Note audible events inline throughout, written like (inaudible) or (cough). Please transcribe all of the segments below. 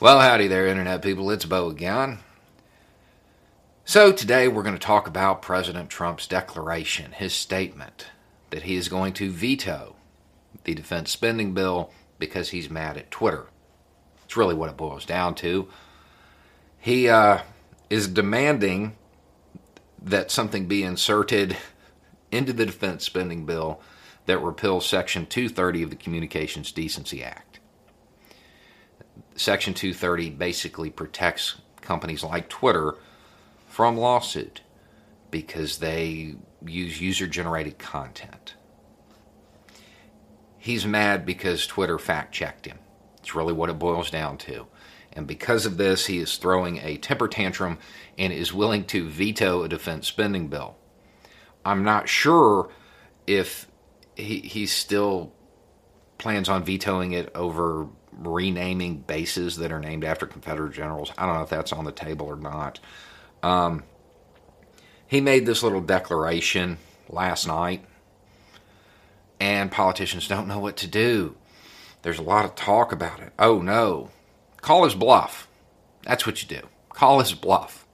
Well, howdy there, Internet people. It's Beau again. So, today we're going to talk about President Trump's declaration, his statement that he is going to veto the defense spending bill because he's mad at Twitter. It's really what it boils down to. He uh, is demanding that something be inserted into the defense spending bill that repeals Section 230 of the Communications Decency Act. Section 230 basically protects companies like Twitter from lawsuit because they use user generated content. He's mad because Twitter fact checked him. It's really what it boils down to. And because of this, he is throwing a temper tantrum and is willing to veto a defense spending bill. I'm not sure if he, he still plans on vetoing it over renaming bases that are named after Confederate generals. I don't know if that's on the table or not. Um, he made this little declaration last night, and politicians don't know what to do. There's a lot of talk about it. Oh no. Call his bluff. That's what you do. Call his bluff.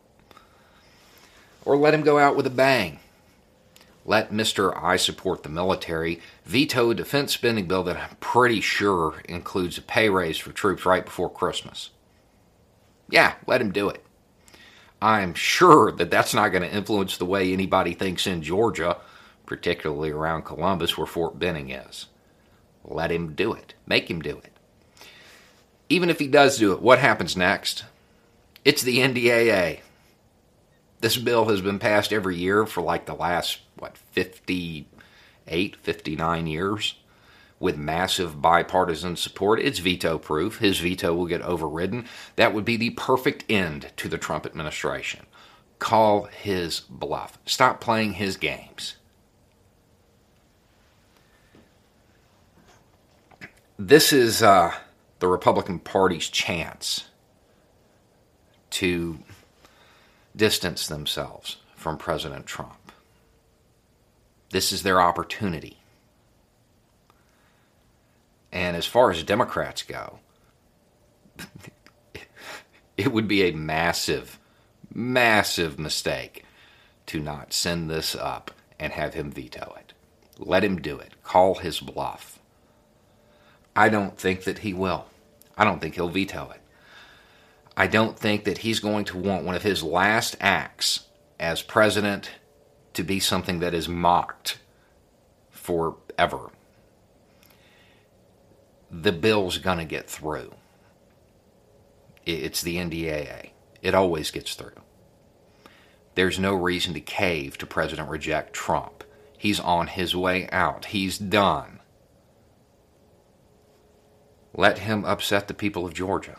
Or let him go out with a bang let Mr. I support the military veto a defense spending bill that I'm pretty sure includes a pay raise for troops right before Christmas. Yeah, let him do it. I'm sure that that's not going to influence the way anybody thinks in Georgia, particularly around Columbus where Fort Benning is. Let him do it. Make him do it. Even if he does do it, what happens next? It's the NDAA. This bill has been passed every year for like the last what 58, 59 years with massive bipartisan support. It's veto proof. His veto will get overridden. That would be the perfect end to the Trump administration. Call his bluff. Stop playing his games. This is uh, the Republican Party's chance to distance themselves from President Trump. This is their opportunity. And as far as Democrats go, (laughs) it would be a massive, massive mistake to not send this up and have him veto it. Let him do it. Call his bluff. I don't think that he will. I don't think he'll veto it. I don't think that he's going to want one of his last acts as president to be something that is mocked forever. The bill's going to get through. It's the NDAA. It always gets through. There's no reason to cave to President reject Trump. He's on his way out. He's done. Let him upset the people of Georgia.